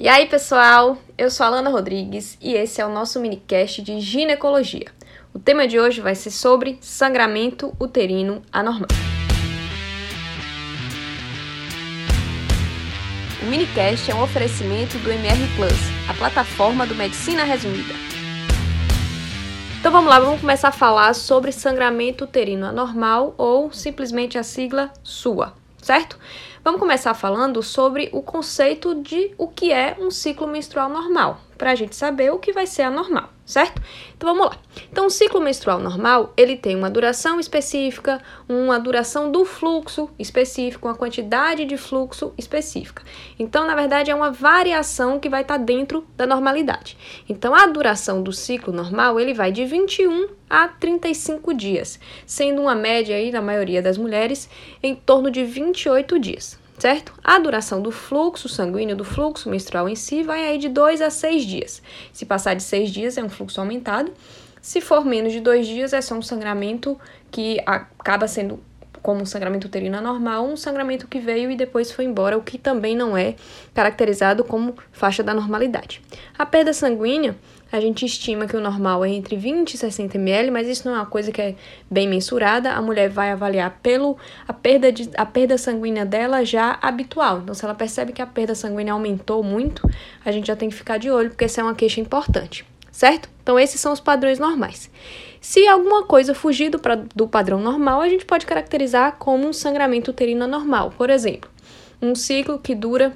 E aí, pessoal? Eu sou a Alana Rodrigues e esse é o nosso minicast de ginecologia. O tema de hoje vai ser sobre sangramento uterino anormal. O minicast é um oferecimento do MR Plus, a plataforma do Medicina Resumida. Então vamos lá, vamos começar a falar sobre sangramento uterino anormal ou simplesmente a sigla SUA, certo? Vamos começar falando sobre o conceito de o que é um ciclo menstrual normal, para a gente saber o que vai ser anormal, certo? Então vamos lá. Então, o ciclo menstrual normal ele tem uma duração específica, uma duração do fluxo específico, uma quantidade de fluxo específica. Então, na verdade, é uma variação que vai estar tá dentro da normalidade. Então, a duração do ciclo normal ele vai de 21 a 35 dias, sendo uma média aí na maioria das mulheres em torno de 28 dias certo? A duração do fluxo sanguíneo, do fluxo menstrual em si, vai aí de 2 a 6 dias. Se passar de 6 dias, é um fluxo aumentado. Se for menos de 2 dias, é só um sangramento que acaba sendo como um sangramento uterino normal, um sangramento que veio e depois foi embora, o que também não é caracterizado como faixa da normalidade. A perda sanguínea a gente estima que o normal é entre 20 e 60 ml, mas isso não é uma coisa que é bem mensurada. A mulher vai avaliar pelo a perda, de, a perda sanguínea dela já habitual. Então, se ela percebe que a perda sanguínea aumentou muito, a gente já tem que ficar de olho, porque essa é uma queixa importante, certo? Então, esses são os padrões normais. Se alguma coisa fugir do, do padrão normal, a gente pode caracterizar como um sangramento uterino anormal. Por exemplo, um ciclo que dura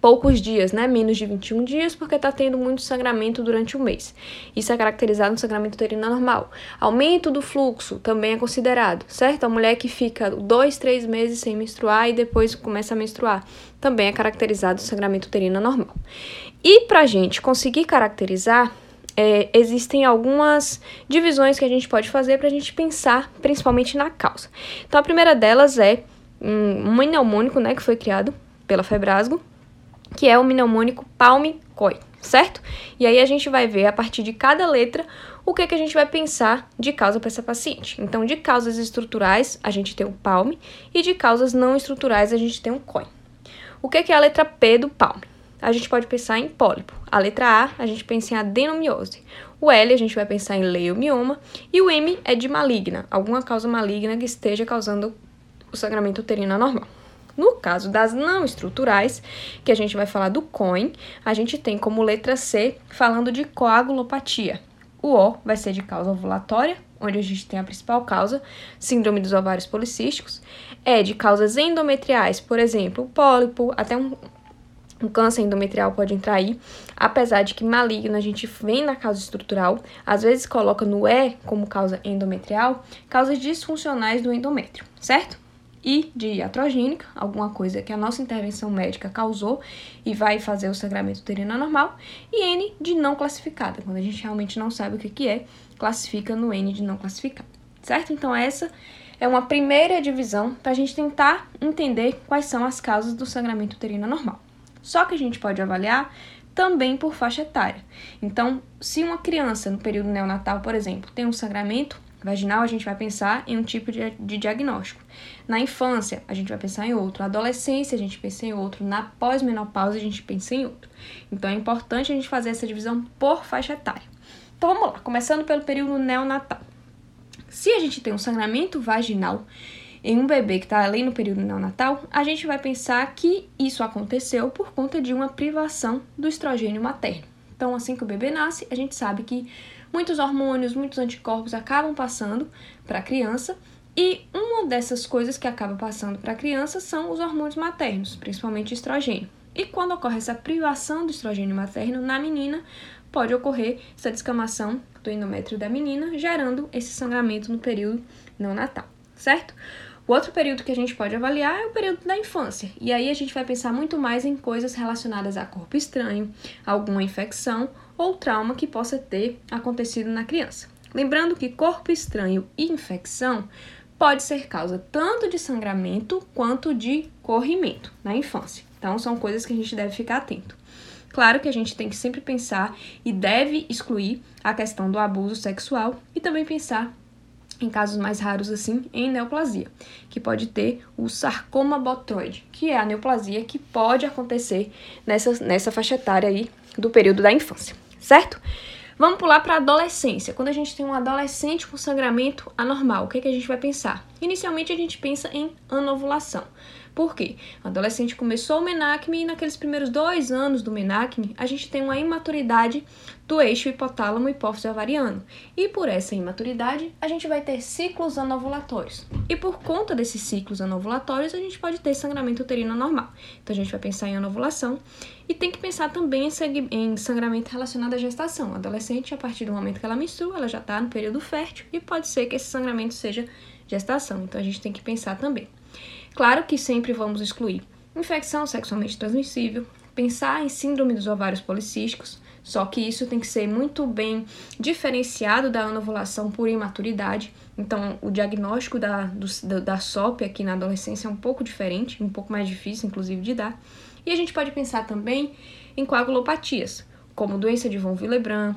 poucos dias, né? Menos de 21 dias, porque está tendo muito sangramento durante o mês. Isso é caracterizado no sangramento uterino normal. Aumento do fluxo também é considerado, certo? A mulher que fica dois, três meses sem menstruar e depois começa a menstruar também é caracterizado sangramento uterino normal. E para gente conseguir caracterizar, é, existem algumas divisões que a gente pode fazer para a gente pensar principalmente na causa. Então, a primeira delas é um, um né, que foi criado pela Febrasgo, que é o mnemônico Palme-Coi, certo? E aí a gente vai ver a partir de cada letra o que, é que a gente vai pensar de causa para essa paciente. Então, de causas estruturais, a gente tem o palme, e de causas não estruturais, a gente tem o COI. O que, é que é a letra P do palme? A gente pode pensar em pólipo. A letra A, a gente pensa em adenomiose. O L, a gente vai pensar em leiomioma. E o M é de maligna, alguma causa maligna que esteja causando o sangramento uterino anormal. No caso das não estruturais, que a gente vai falar do COIN, a gente tem como letra C falando de coagulopatia. O O vai ser de causa ovulatória, onde a gente tem a principal causa, síndrome dos ovários policísticos. É de causas endometriais, por exemplo, pólipo, até um, um câncer endometrial pode entrar aí, apesar de que maligno a gente vem na causa estrutural, às vezes coloca no E como causa endometrial, causas disfuncionais do endométrio, certo? E de iatrogênica, alguma coisa que a nossa intervenção médica causou e vai fazer o sangramento uterino anormal, e N de não classificada, quando a gente realmente não sabe o que, que é, classifica no N de não classificada, certo? Então, essa é uma primeira divisão para a gente tentar entender quais são as causas do sangramento uterino anormal. Só que a gente pode avaliar também por faixa etária. Então, se uma criança no período neonatal, por exemplo, tem um sangramento vaginal, a gente vai pensar em um tipo de, de diagnóstico. Na infância, a gente vai pensar em outro. Na adolescência, a gente pensa em outro. Na pós-menopausa, a gente pensa em outro. Então, é importante a gente fazer essa divisão por faixa etária. Então, vamos lá. Começando pelo período neonatal. Se a gente tem um sangramento vaginal em um bebê que está ali no período neonatal, a gente vai pensar que isso aconteceu por conta de uma privação do estrogênio materno. Então, assim que o bebê nasce, a gente sabe que muitos hormônios, muitos anticorpos acabam passando para a criança. E uma dessas coisas que acaba passando para a criança são os hormônios maternos, principalmente estrogênio. E quando ocorre essa privação do estrogênio materno na menina, pode ocorrer essa descamação do endométrio da menina, gerando esse sangramento no período não natal, certo? O outro período que a gente pode avaliar é o período da infância. E aí a gente vai pensar muito mais em coisas relacionadas a corpo estranho, alguma infecção ou trauma que possa ter acontecido na criança. Lembrando que corpo estranho e infecção pode ser causa tanto de sangramento quanto de corrimento na infância. Então são coisas que a gente deve ficar atento. Claro que a gente tem que sempre pensar e deve excluir a questão do abuso sexual e também pensar em casos mais raros assim, em neoplasia, que pode ter o sarcoma botroide, que é a neoplasia que pode acontecer nessa, nessa faixa etária aí do período da infância, certo? Vamos pular para a adolescência. Quando a gente tem um adolescente com sangramento anormal, o que, é que a gente vai pensar? Inicialmente a gente pensa em anovulação. Por quê? O adolescente começou o menacme e naqueles primeiros dois anos do menacme a gente tem uma imaturidade do eixo hipotálamo hipófise ovariano. E por essa imaturidade a gente vai ter ciclos anovulatórios. E por conta desses ciclos anovulatórios a gente pode ter sangramento uterino normal. Então a gente vai pensar em anovulação e tem que pensar também em sangramento relacionado à gestação. A adolescente, a partir do momento que ela menstrua, ela já está no período fértil e pode ser que esse sangramento seja gestação. Então a gente tem que pensar também. Claro que sempre vamos excluir infecção sexualmente transmissível, pensar em síndrome dos ovários policísticos, só que isso tem que ser muito bem diferenciado da anovulação por imaturidade. Então, o diagnóstico da, do, da SOP aqui na adolescência é um pouco diferente, um pouco mais difícil, inclusive, de dar. E a gente pode pensar também em coagulopatias, como doença de von Willebrand,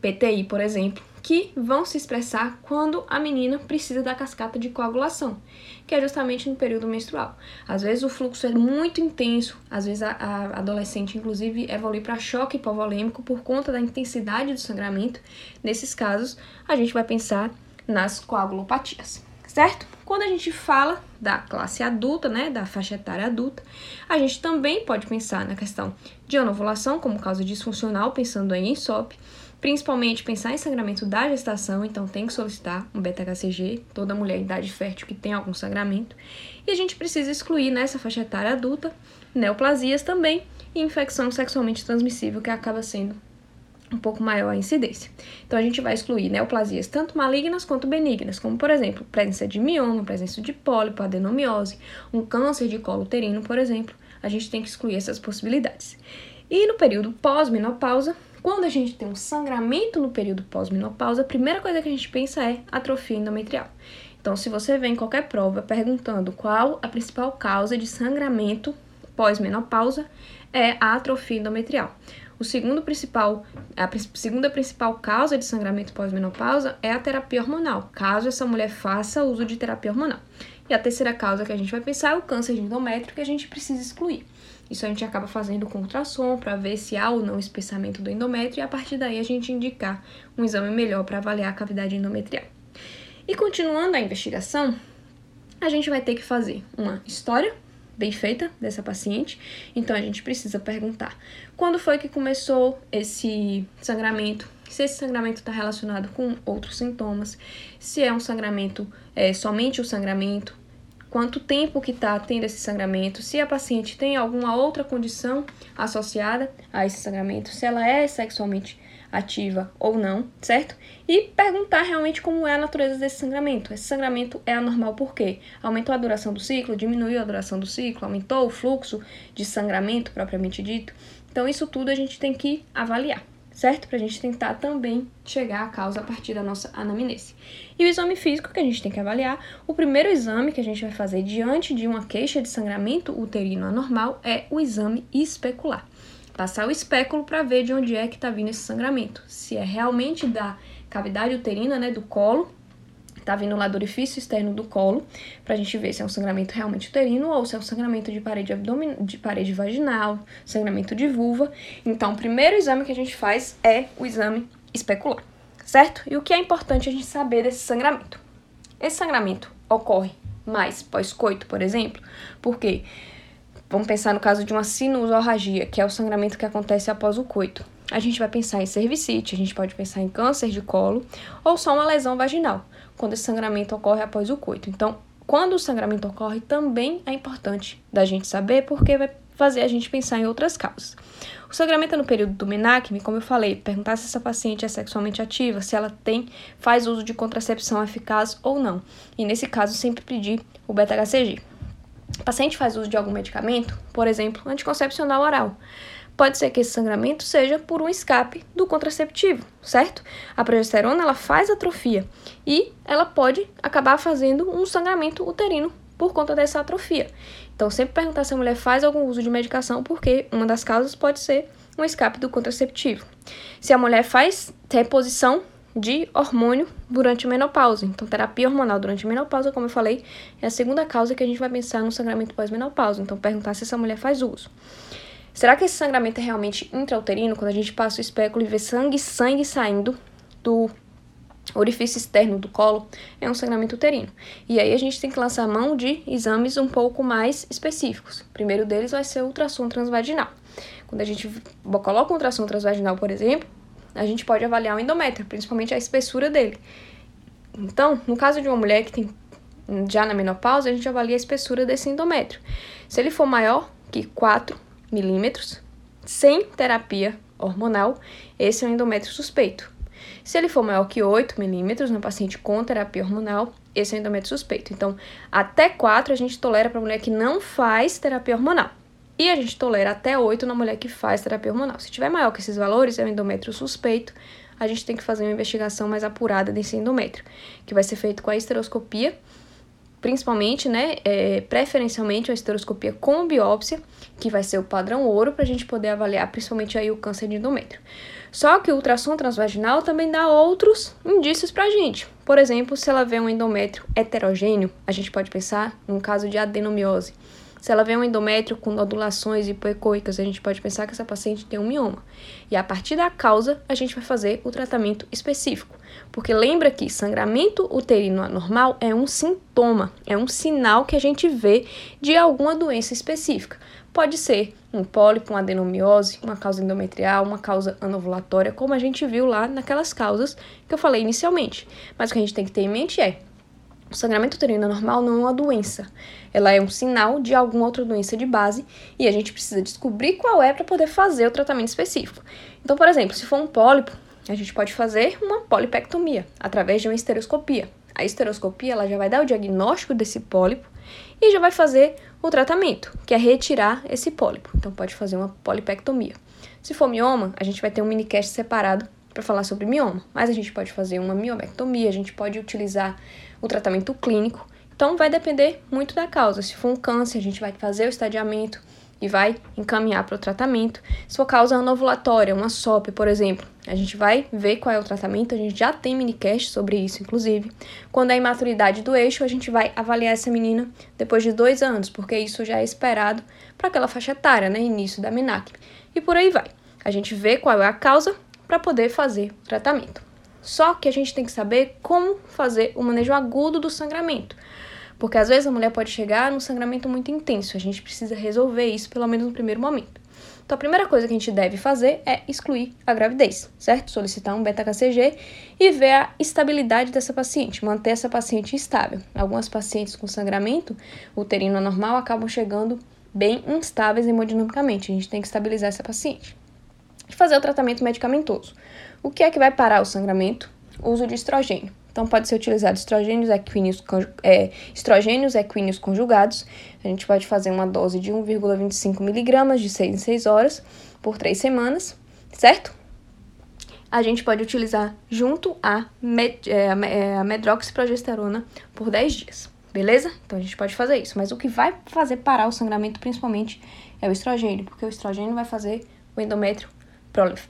PTI, por exemplo, que vão se expressar quando a menina precisa da cascata de coagulação, que é justamente no período menstrual. Às vezes o fluxo é muito intenso, às vezes a, a adolescente, inclusive, evolui para choque hipovolêmico por conta da intensidade do sangramento. Nesses casos, a gente vai pensar nas coagulopatias, certo? Quando a gente fala da classe adulta, né, da faixa etária adulta, a gente também pode pensar na questão de anovulação como causa disfuncional, pensando em SOP, principalmente pensar em sangramento da gestação, então tem que solicitar um beta-HCG, toda mulher em idade fértil que tem algum sangramento. E a gente precisa excluir nessa faixa etária adulta neoplasias também e infecção sexualmente transmissível, que acaba sendo um pouco maior a incidência. Então a gente vai excluir neoplasias tanto malignas quanto benignas, como por exemplo, presença de mioma, presença de pólipo, adenomiose, um câncer de colo uterino, por exemplo. A gente tem que excluir essas possibilidades. E no período pós-menopausa, quando a gente tem um sangramento no período pós-menopausa, a primeira coisa que a gente pensa é atrofia endometrial. Então, se você vem em qualquer prova perguntando qual a principal causa de sangramento pós-menopausa, é a atrofia endometrial. O segundo principal, a segunda principal causa de sangramento pós-menopausa é a terapia hormonal, caso essa mulher faça uso de terapia hormonal. E a terceira causa que a gente vai pensar é o câncer de endométrio, que a gente precisa excluir. Isso a gente acaba fazendo com ultrassom para ver se há ou não espessamento do endométrio e a partir daí a gente indicar um exame melhor para avaliar a cavidade endometrial. E continuando a investigação, a gente vai ter que fazer uma história bem feita dessa paciente. Então a gente precisa perguntar. Quando foi que começou esse sangramento, se esse sangramento está relacionado com outros sintomas, se é um sangramento, é, somente o sangramento, quanto tempo que está tendo esse sangramento, se a paciente tem alguma outra condição associada a esse sangramento, se ela é sexualmente ativa ou não, certo? E perguntar realmente como é a natureza desse sangramento. Esse sangramento é anormal por quê? Aumentou a duração do ciclo, diminuiu a duração do ciclo, aumentou o fluxo de sangramento propriamente dito. Então, isso tudo a gente tem que avaliar certo? Para a gente tentar também chegar à causa a partir da nossa anamnese. E o exame físico que a gente tem que avaliar, o primeiro exame que a gente vai fazer diante de uma queixa de sangramento uterino anormal é o exame especular. Passar o espéculo para ver de onde é que está vindo esse sangramento. Se é realmente da cavidade uterina, né, do colo, tá vindo lá do orifício externo do colo, pra gente ver se é um sangramento realmente uterino ou se é um sangramento de parede abdominal, de parede vaginal, sangramento de vulva. Então, o primeiro exame que a gente faz é o exame especular, certo? E o que é importante a gente saber desse sangramento? Esse sangramento ocorre mais pós-coito, por exemplo, porque vamos pensar no caso de uma sinusorragia, que é o sangramento que acontece após o coito. A gente vai pensar em cervicite, a gente pode pensar em câncer de colo ou só uma lesão vaginal quando esse sangramento ocorre após o coito. Então, quando o sangramento ocorre, também é importante da gente saber, porque vai fazer a gente pensar em outras causas. O sangramento no período do menacme, como eu falei, perguntar se essa paciente é sexualmente ativa, se ela tem, faz uso de contracepção eficaz ou não. E nesse caso, sempre pedir o beta-HCG. O paciente faz uso de algum medicamento, por exemplo, anticoncepcional oral pode ser que esse sangramento seja por um escape do contraceptivo, certo? A progesterona ela faz atrofia e ela pode acabar fazendo um sangramento uterino por conta dessa atrofia. Então, sempre perguntar se a mulher faz algum uso de medicação, porque uma das causas pode ser um escape do contraceptivo. Se a mulher faz reposição de hormônio durante a menopausa. Então, terapia hormonal durante a menopausa, como eu falei, é a segunda causa que a gente vai pensar no sangramento pós-menopausa. Então, perguntar se essa mulher faz uso. Será que esse sangramento é realmente intrauterino? Quando a gente passa o espéculo e vê sangue, sangue saindo do orifício externo do colo, é um sangramento uterino. E aí a gente tem que lançar mão de exames um pouco mais específicos. O primeiro deles vai ser o ultrassom transvaginal. Quando a gente coloca um ultrassom transvaginal, por exemplo, a gente pode avaliar o endométrio, principalmente a espessura dele. Então, no caso de uma mulher que tem já na menopausa, a gente avalia a espessura desse endométrio. Se ele for maior que 4 milímetros, sem terapia hormonal, esse é um endométrio suspeito. Se ele for maior que 8 milímetros, no paciente com terapia hormonal, esse é um endométrio suspeito. Então, até 4 a gente tolera para mulher que não faz terapia hormonal. E a gente tolera até 8 na mulher que faz terapia hormonal. Se tiver maior que esses valores, é um endométrio suspeito, a gente tem que fazer uma investigação mais apurada desse endométrio, que vai ser feito com a esteroscopia principalmente, né, é, preferencialmente a esteroscopia com biópsia, que vai ser o padrão ouro para a gente poder avaliar principalmente aí o câncer de endométrio. Só que o ultrassom transvaginal também dá outros indícios para a gente. Por exemplo, se ela vê um endométrio heterogêneo, a gente pode pensar num caso de adenomiose. Se ela vê um endométrio com nodulações hipoecóicas, a gente pode pensar que essa paciente tem um mioma. E a partir da causa, a gente vai fazer o tratamento específico. Porque lembra que sangramento uterino anormal é um sintoma, é um sinal que a gente vê de alguma doença específica. Pode ser um pólipo, uma adenomiose, uma causa endometrial, uma causa anovulatória, como a gente viu lá naquelas causas que eu falei inicialmente. Mas o que a gente tem que ter em mente é o sangramento uterino normal não é uma doença. Ela é um sinal de alguma outra doença de base e a gente precisa descobrir qual é para poder fazer o tratamento específico. Então, por exemplo, se for um pólipo, a gente pode fazer uma polipectomia através de uma esteroscopia. A esteroscopia ela já vai dar o diagnóstico desse pólipo e já vai fazer o tratamento, que é retirar esse pólipo. Então, pode fazer uma polipectomia. Se for mioma, a gente vai ter um minicast separado para falar sobre mioma, mas a gente pode fazer uma miomectomia, a gente pode utilizar o tratamento clínico. Então vai depender muito da causa. Se for um câncer, a gente vai fazer o estadiamento e vai encaminhar para o tratamento. Se for causa anovulatória, uma SOP, por exemplo, a gente vai ver qual é o tratamento, a gente já tem minicast sobre isso, inclusive. Quando é a imaturidade do eixo, a gente vai avaliar essa menina depois de dois anos, porque isso já é esperado para aquela faixa etária, né, início da MENAC. E por aí vai. A gente vê qual é a causa para poder fazer o tratamento. Só que a gente tem que saber como fazer o manejo agudo do sangramento. Porque às vezes a mulher pode chegar num sangramento muito intenso, a gente precisa resolver isso pelo menos no primeiro momento. Então a primeira coisa que a gente deve fazer é excluir a gravidez, certo? Solicitar um beta-HCG e ver a estabilidade dessa paciente, manter essa paciente estável. Algumas pacientes com sangramento uterino anormal acabam chegando bem instáveis hemodinamicamente, a gente tem que estabilizar essa paciente. E fazer o tratamento medicamentoso. O que é que vai parar o sangramento? O uso de estrogênio. Então, pode ser utilizado estrogênios equíneos, é, estrogênios equíneos conjugados. A gente pode fazer uma dose de 1,25 miligramas de 6 em 6 horas por 3 semanas, certo? A gente pode utilizar junto a, med, é, é, a medroxiprogesterona por 10 dias, beleza? Então, a gente pode fazer isso. Mas o que vai fazer parar o sangramento, principalmente, é o estrogênio, porque o estrogênio vai fazer o endométrio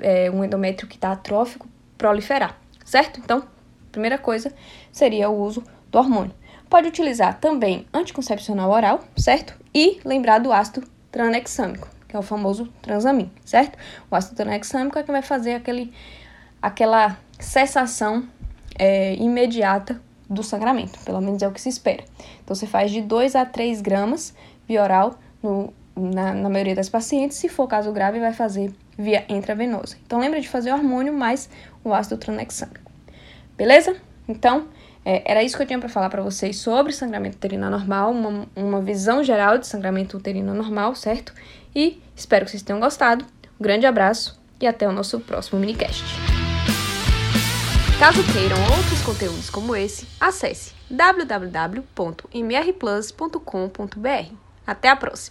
é, um endométrio que está atrófico proliferar, certo? Então, primeira coisa seria o uso do hormônio. Pode utilizar também anticoncepcional oral, certo? E lembrar do ácido tranexâmico, que é o famoso transamin, certo? O ácido tranexâmico é que vai fazer aquele, aquela cessação é, imediata do sangramento, pelo menos é o que se espera. Então, você faz de 2 a 3 gramas via oral no, na, na maioria das pacientes. Se for caso grave, vai fazer via intravenosa. Então, lembra de fazer o hormônio mais o ácido tranexâmico. Beleza? Então, é, era isso que eu tinha para falar para vocês sobre sangramento uterino anormal, uma, uma visão geral de sangramento uterino anormal, certo? E espero que vocês tenham gostado. Um grande abraço e até o nosso próximo minicast. Caso queiram outros conteúdos como esse, acesse www.mrplus.com.br. Até a próxima!